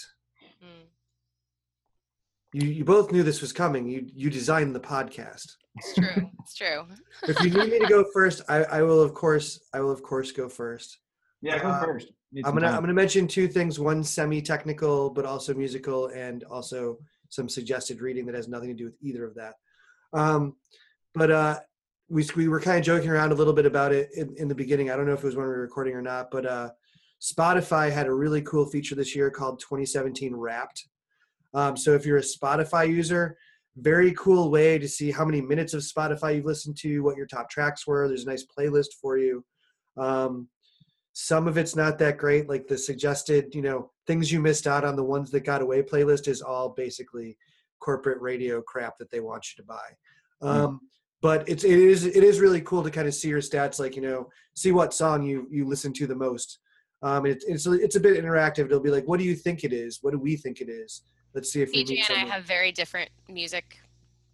You, you both knew this was coming. You you designed the podcast. It's true. It's true. if you need me to go first, I, I will of course I will of course go first. Yeah, go uh, first. I'm gonna time. I'm gonna mention two things. One semi-technical, but also musical, and also some suggested reading that has nothing to do with either of that. Um, but uh, we we were kind of joking around a little bit about it in, in the beginning. I don't know if it was when we were recording or not, but uh, Spotify had a really cool feature this year called 2017 Wrapped, um, so if you're a Spotify user, very cool way to see how many minutes of Spotify you've listened to, what your top tracks were. There's a nice playlist for you. Um, some of it's not that great, like the suggested, you know, things you missed out on, the ones that got away playlist is all basically corporate radio crap that they want you to buy. Hmm. Um, but it's it is it is really cool to kind of see your stats, like you know, see what song you you listen to the most. Um, it, it's it's a bit interactive. It'll be like, what do you think it is? What do we think it is? Let's see if we PJ and I have very different music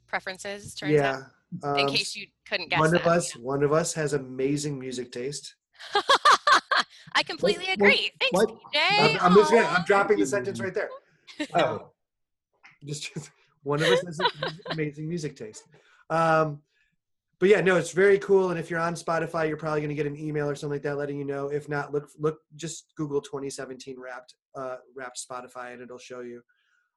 preferences. Turns yeah. out, in Um, case you couldn't guess one that. of us one of us has amazing music taste. *laughs* I completely what- agree. Thanks, what- PJ. I'm, I'm just gonna, I'm dropping the sentence right there. *laughs* Oh, just one of us has amazing music taste. Um, but yeah, no, it's very cool. And if you're on Spotify, you're probably going to get an email or something like that letting you know. If not, look, look, just Google 2017 Wrapped, uh, Wrapped Spotify, and it'll show you.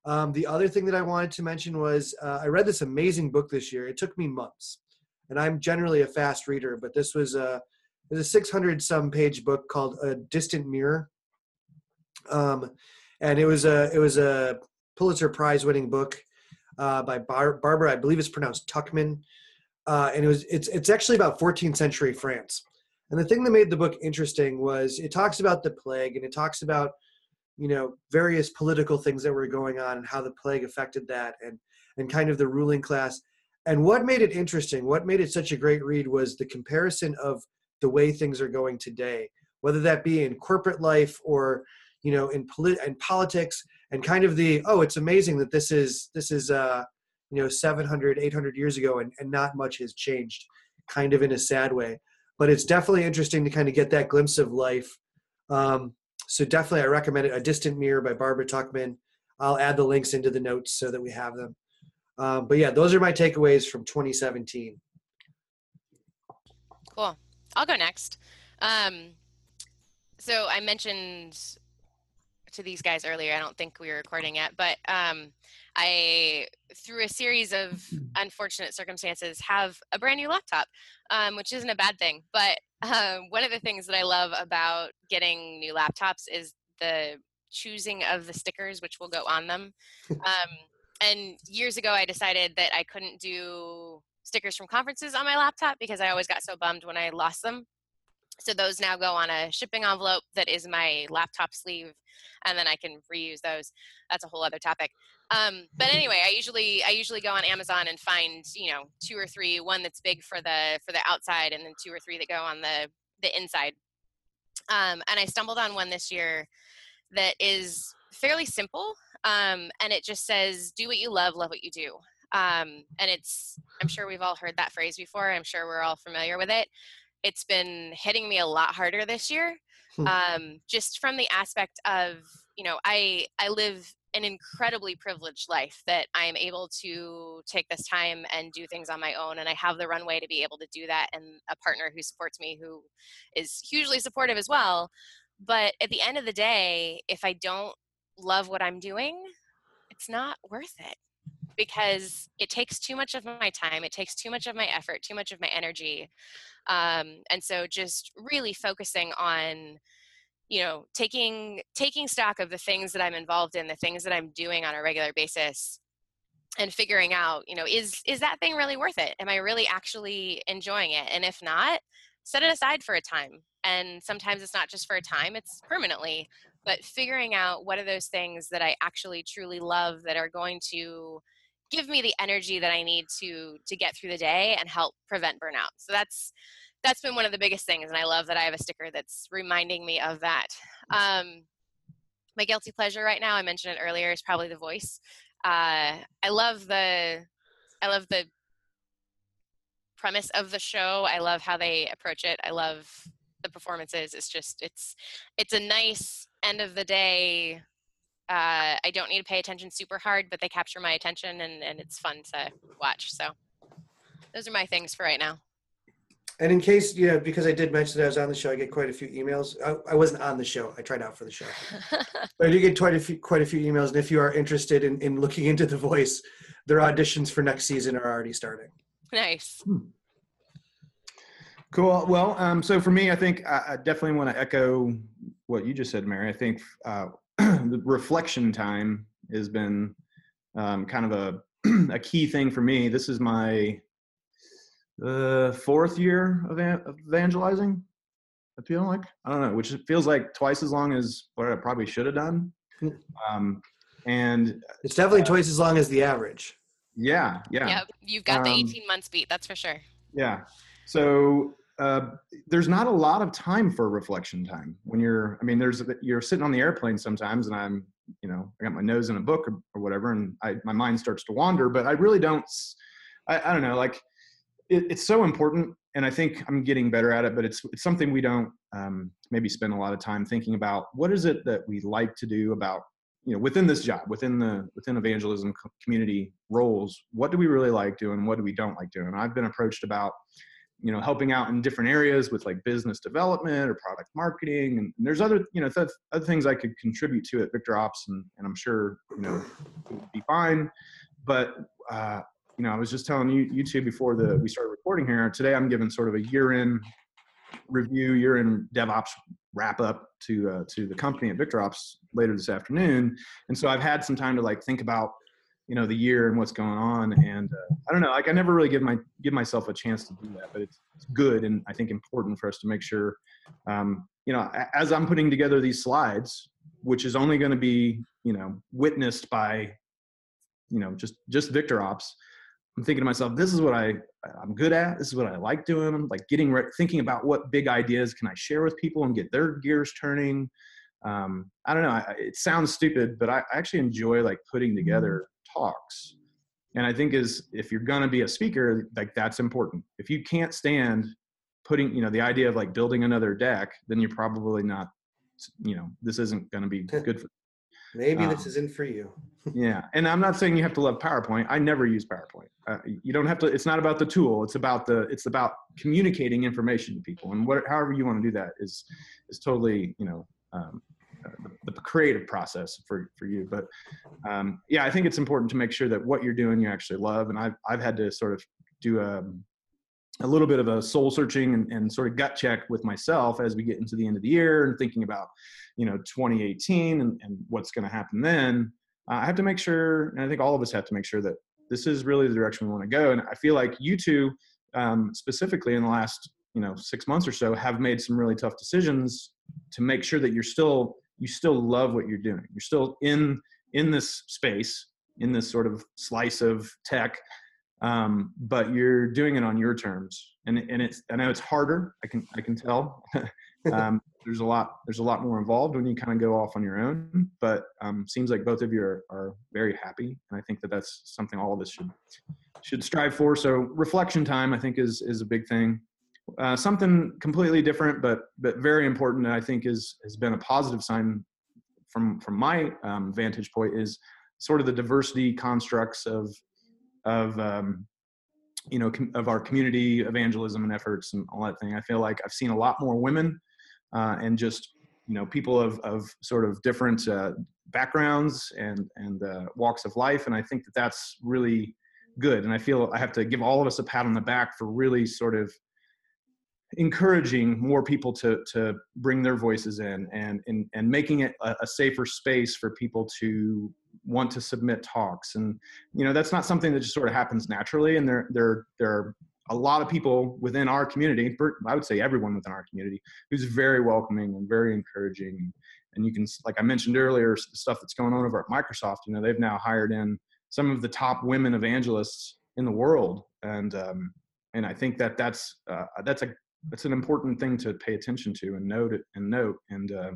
Um, the other thing that I wanted to mention was uh, I read this amazing book this year. It took me months, and I'm generally a fast reader, but this was a a 600 some page book called A Distant Mirror. Um, and it was a it was a Pulitzer Prize winning book uh, by Bar- Barbara, I believe it's pronounced Tuchman, uh, and it was it's it's actually about 14th century France. And the thing that made the book interesting was it talks about the plague and it talks about you know various political things that were going on and how the plague affected that and and kind of the ruling class. And what made it interesting, what made it such a great read was the comparison of the way things are going today, whether that be in corporate life or you know in polit- in politics and kind of the oh it's amazing that this is this is uh you know 700 800 years ago and, and not much has changed kind of in a sad way but it's definitely interesting to kind of get that glimpse of life um, so definitely i recommend it a distant mirror by barbara tuchman i'll add the links into the notes so that we have them um, but yeah those are my takeaways from 2017 Cool. I'll go next. Um, so I mentioned to these guys earlier. I don't think we were recording yet, but um, I, through a series of *laughs* unfortunate circumstances, have a brand new laptop, um, which isn't a bad thing. But *laughs* um, one of the things that I love about getting new laptops is the choosing of the stickers which will go on them. Um, and years ago, I decided that I couldn't do stickers from conferences on my laptop because I always got so bummed when I lost them. So those now go on a shipping envelope that is my laptop sleeve, and then I can reuse those. That's a whole other topic. Um, but *laughs* anyway, I usually I usually go on Amazon and find you know two or three, one that's big for the for the outside, and then two or three that go on the the inside. Um, and I stumbled on one this year that is fairly simple, um, and it just says, "Do what you love, love what you do." Um, and it's I'm sure we've all heard that phrase before. I'm sure we're all familiar with it. It's been hitting me a lot harder this year, Hmm. um, just from the aspect of you know I I live an incredibly privileged life that I am able to take this time and do things on my own, and I have the runway to be able to do that, and a partner who supports me who is hugely supportive as well. But at the end of the day, if I don't love what I'm doing, it's not worth it because it takes too much of my time it takes too much of my effort too much of my energy um, and so just really focusing on you know taking taking stock of the things that i'm involved in the things that i'm doing on a regular basis and figuring out you know is is that thing really worth it? Am i really actually enjoying it? And if not set it aside for a time. And sometimes it's not just for a time it's permanently but figuring out what are those things that i actually truly love that are going to give me the energy that I need to to get through the day and help prevent burnout. So that's that's been one of the biggest things, and I love that I have a sticker that's reminding me of that. Um, my guilty pleasure right now, I mentioned it earlier, is probably The Voice. Uh, I love the I love the premise of the show. I love how they approach it. I love the performances. It's just it's it's a nice end of the day uh, I don't need to pay attention super hard, but they capture my attention and, and it's fun to watch. So those are my things for right now. and in case you know because i did mention that i was on the show i get quite a few emails i, I wasn't on the show i tried out for the show *laughs* but i do get quite a few quite a few emails and if you are interested in, in looking into the voice their auditions for next season are already starting nice. Cool. Well, um, so for me, I think I, I definitely want to echo what you just said, Mary. I think uh, *clears throat* the reflection time has been um, kind of a, *clears throat* a key thing for me. This is my uh, fourth year of evangelizing. I feel like I don't know, which feels like twice as long as what I probably should have done. Um, and it's definitely twice as long as the average. Yeah, yeah. Yep, you've got the Um, 18 months beat, that's for sure. Yeah. So uh, there's not a lot of time for reflection time when you're. I mean, there's you're sitting on the airplane sometimes, and I'm, you know, I got my nose in a book or, or whatever, and I my mind starts to wander. But I really don't. I don't know. Like it, it's so important, and I think I'm getting better at it. But it's it's something we don't um, maybe spend a lot of time thinking about. What is it that we like to do about you know within this job within the within evangelism community roles what do we really like doing what do we don't like doing i've been approached about you know helping out in different areas with like business development or product marketing and there's other you know th- other things i could contribute to at VictorOps and, and i'm sure you know it would be fine. But uh, you know i was just telling you you two before the we started recording here today i'm giving sort of a year in review year in devops wrap up to uh, to the company at VictorOps later this afternoon. And so i've had some time to like think about you know the year and what's going on and uh, i don't know like i never really give my give myself a chance to do that but it's, it's good and i think important for us to make sure um, you know as i'm putting together these slides which is only going to be you know witnessed by you know just just VictorOps i'm thinking to myself this is what i i'm good at this is what i like doing i'm like getting re- thinking about what big ideas can i share with people and get their gears turning. Um, i don't know I, it sounds stupid but i I actually enjoy like putting together talks. And i think is if you're going to be a speaker like that's important. If you can't stand putting you know the idea of like building another deck then you're probably not you know this isn't going to be good for Maybe this Um, isn't for you. *laughs* yeah and i'm not saying you have to love powerpoint. I never use powerpoint. Uh, you don't have to it's not about the tool it's about the it's about communicating information to people and what however you want to do that is is totally you know um, the, the creative process for for you. But um, yeah i think it's important to make sure that what you're doing you actually love. And i've i've had to sort of do a a little bit of a soul searching and, and sort of gut check with myself as we get into the end of the year and thinking about you know 2018 and, and what's going to happen then. Uh, i have to make sure and i think all of us have to make sure that this is really the direction we want to go. And i feel like you two um, specifically in the last you know six months or so have made some really tough decisions to make sure that you're still you still love what you're doing. You're still in in this space in this sort of slice of tech um, but you're doing it on your terms. And and it's i know it's harder i can i can tell. *laughs* Um, there's a lot there's a lot more involved when you kind of go off on your own but um, seems like both of you are, are very happy and i think that that's something all of us should should strive for. So reflection time i think is is a big thing uh, something completely different but but very important i think is has been a positive sign from from my um, vantage point is sort of the diversity constructs of of um, you know com- of our community evangelism and efforts and all that thing. I feel like i've seen a lot more women uh, and just you know people of of sort of different uh, backgrounds and and uh, walks of life and i think that that's really good. And i feel i have to give all of us a pat on the back for really sort of encouraging more people to to bring their voices in and and, and making it a, a safer space for people to want to submit talks. And you know that's not something that just sort of happens naturally. And there there there are a lot of people within our community i would say everyone within our community who's very welcoming and very encouraging. And you can like i mentioned earlier stuff that's going on over at microsoft you know they've now hired in some of the top women evangelists in the world. And um and i think that that's uh, that's a that's an important thing to pay attention to and note it and note and uh,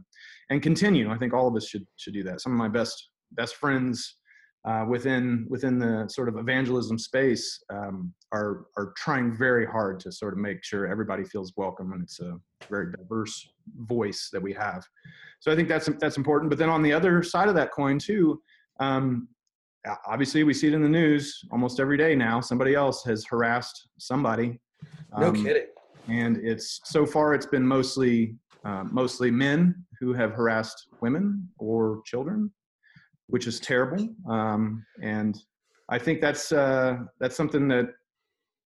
and continue i think all of us should should do that some of my best best friends uh, within within the sort of evangelism space um, are are trying very hard to sort of make sure everybody feels welcome and it's a very diverse voice that we have. So I think that's that's important. But then on the other side of that coin too, um, obviously we see it in the news almost every day now. Somebody else has harassed somebody. No Um, kidding. And it's so far it's been mostly uh, mostly men who have harassed women or children which is terrible. Um, and i think that's uh, that's something that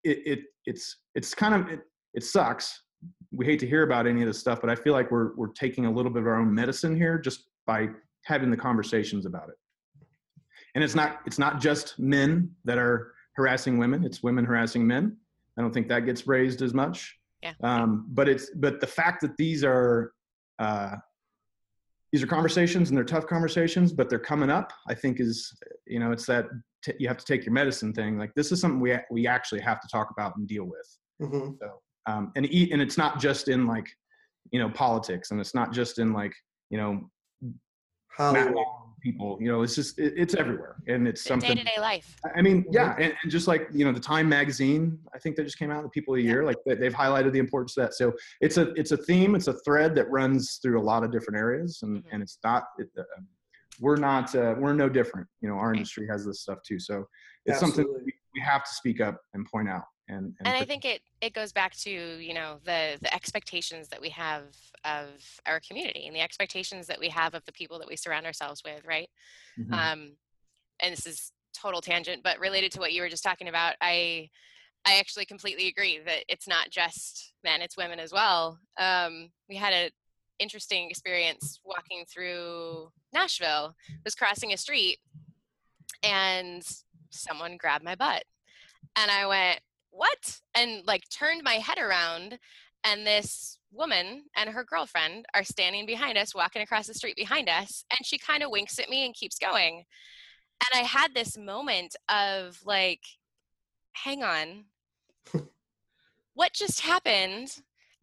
it, it it's it's kind of it, it sucks. We hate to hear about any of this stuff but i feel like we're we're taking a little bit of our own medicine here just by having the conversations about it. And it's not it's not just men that are harassing women it's women harassing men. I don't think that gets raised as much Yeah. um, but it's but the fact that these are uh, these are conversations and they're tough conversations, but they're coming up. I think is you know it's that t- you have to take your medicine thing. Like this is something we we actually have to talk about and deal with. Mm-hmm. So um, and eat and it's not just in like you know politics and it's not just in like you know Hollywood. People. You know, it's just it, it's everywhere and it's something Day something. to day life. I mean, yeah, and, and just like you know, the Time magazine, I think that just came out. The People of the Year, like they- they've highlighted the importance of that. So it's a it's a theme, it's a thread that runs through a lot of different areas, and Mhm. and it's not. It, uh, we're not. Uh, we're no different. You know, our Right. industry has this stuff too. So it's something we, we have to speak up and point out. And and, and I think it it goes back to you know the the expectations that we have of our community and the expectations that we have of the people that we surround ourselves with, right? Mhm. Um, and this is total tangent, but related to what you were just talking about, I I actually completely agree that it's not just men, it's women as well. Um, we had a interesting experience walking through Nashville. Was crossing a street, and someone grabbed my butt, and I went, "What?" and like turned my head around, and this woman and her girlfriend are standing behind us, walking across the street behind us, and she kind of winks at me and keeps going. And I had this moment of like, hang on, what just happened?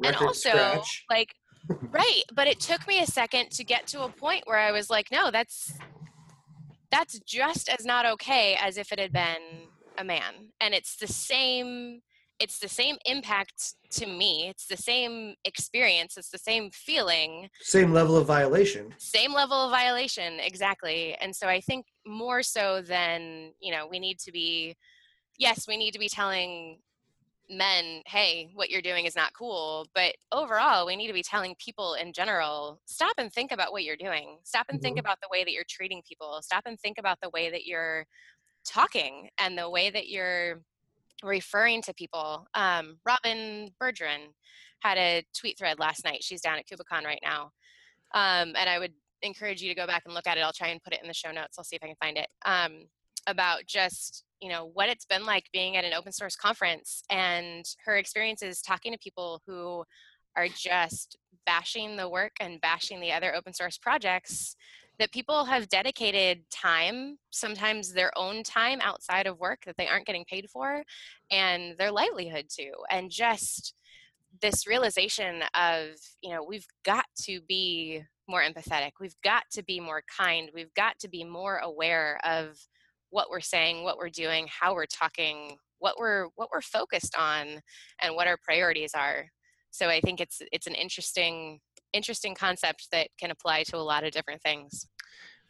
and also, scratch. *laughs* like, right, but it took me a second to get to a point where I was like, no, that's that's just as not okay as if it had been a man. And it's the same it's the same impact to me. It's the same experience. It's the same feeling Same level of violation. same level of violation exactly and so i think more so than you know we need to be yes we need to be telling men hey what you're doing is not cool but overall we need to be telling people in general stop and think about what you're doing stop and think Mhm. about the way that you're treating people stop and think about the way that you're talking and the way that you're referring to people um, robyn bergeron had a tweet thread last night she's down at kubecon right now um, and I would encourage you to go back and look at it. I'll try and put it in the show notes. I'll see if I can find it. Um, about just you know what it's been like being at an open source conference and her experiences talking to people who are just bashing the work and bashing the other open source projects that people have dedicated time sometimes their own time outside of work that they aren't getting paid for and their livelihood to and just this realization of you know we've got to be more empathetic we've got to be more kind we've got to be more aware of what we're saying what we're doing how we're talking what we're what we're focused on and what our priorities are. So i think it's it's an interesting interesting concept that can apply to a lot of different things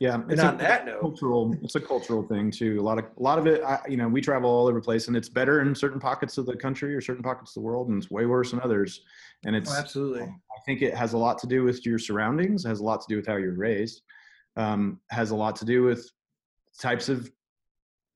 yeah, And it's on a that note, cultural. It's a cultural thing too. A lot of a lot of it. I, you know, we travel all over the place, and it's better in certain pockets of the country or certain pockets of the world, and it's way worse in others. And it's oh, absolutely. I think it has a lot to do with your surroundings, has a lot to do with how you're raised, um, has a lot to do with types of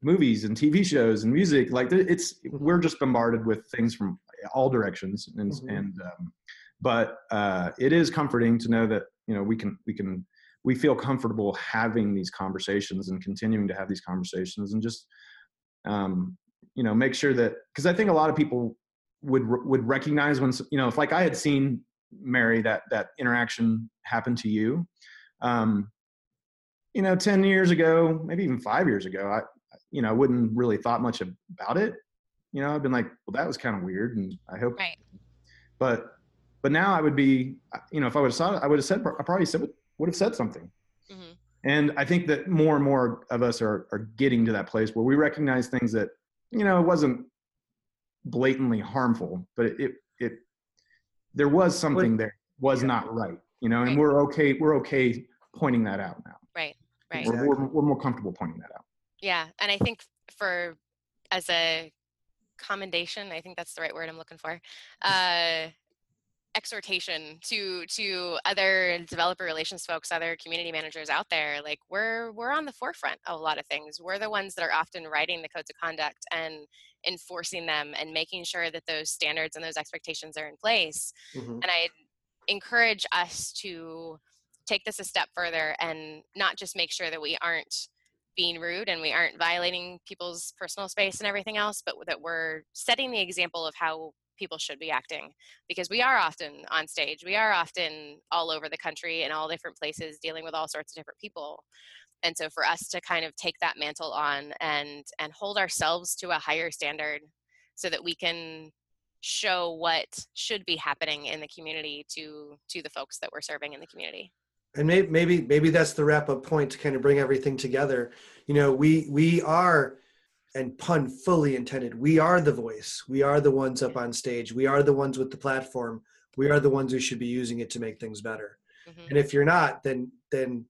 movies and TV shows and music. Like it's we're just bombarded with things from all directions, and Mhm. and um, but uh, it is comforting to know that you know we can we can we feel comfortable having these conversations and continuing to have these conversations and just um, you know make sure that because I think a lot of people would would recognize when you know if like I had seen Mary that that interaction happen to you um you know 10 years ago maybe even 5 years ago I you know I wouldn't really thought much about it. You know I've been like well that was kind of weird and I hope right. But but now I would be you know if I would have saw it I would have said I probably said would have said something hmm and I think that more and more of us are are getting to that place where we recognize things that you know it wasn't blatantly harmful, but it it, it there was something there was Yeah. not right, you know, and Right. we're okay we're okay pointing that out now. right right We're, we're, we're more comfortable pointing that out. Yeah, and I think for as a commendation, I think that's the right word I'm looking for. Uh, exhortation to to other developer relations folks, other community managers out there. Like we're we're on the forefront of a lot of things. We're the ones that are often writing the codes of conduct and enforcing them and making sure that those standards and those expectations are in place Mhm. and i encourage us to take this a step further and not just make sure that we aren't being rude and we aren't violating people's personal space and everything else but that we're setting the example of how people should be acting because we are often on stage we are often all over the country in all different places dealing with all sorts of different people. And so for us to kind of take that mantle on and and hold ourselves to a higher standard so that we can show what should be happening in the community to to the folks that we're serving in the community. And maybe maybe maybe that's the wrap up point to kind of bring everything together. You know we we are and pun fully intended we are the voice. We are the ones up on stage. We are the ones with the platform. We are the ones who should be using it to make things better. Mm-hmm. and if you're not then then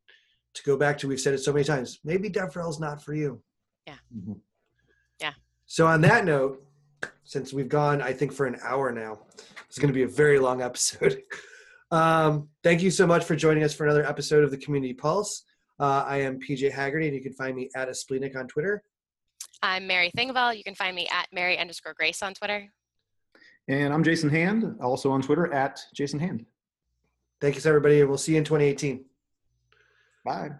to go back to we've said it so many times maybe devrel's not for you. Yeah. Mm-hmm. yeah. So on that note since we've gone i think for an hour now it's going to be a very long episode. *laughs* Um, thank you so much for joining us for another episode of the community pulse. Uh, i am pj hagerty and you can find me at aspleenic on twitter I'm Mary Thengvall. You can find me at Mary underscore Grace on Twitter. And I'm Jason Hand, also on Twitter at Jason Hand. Thank you, everybody, we'll see you in 2018. Bye.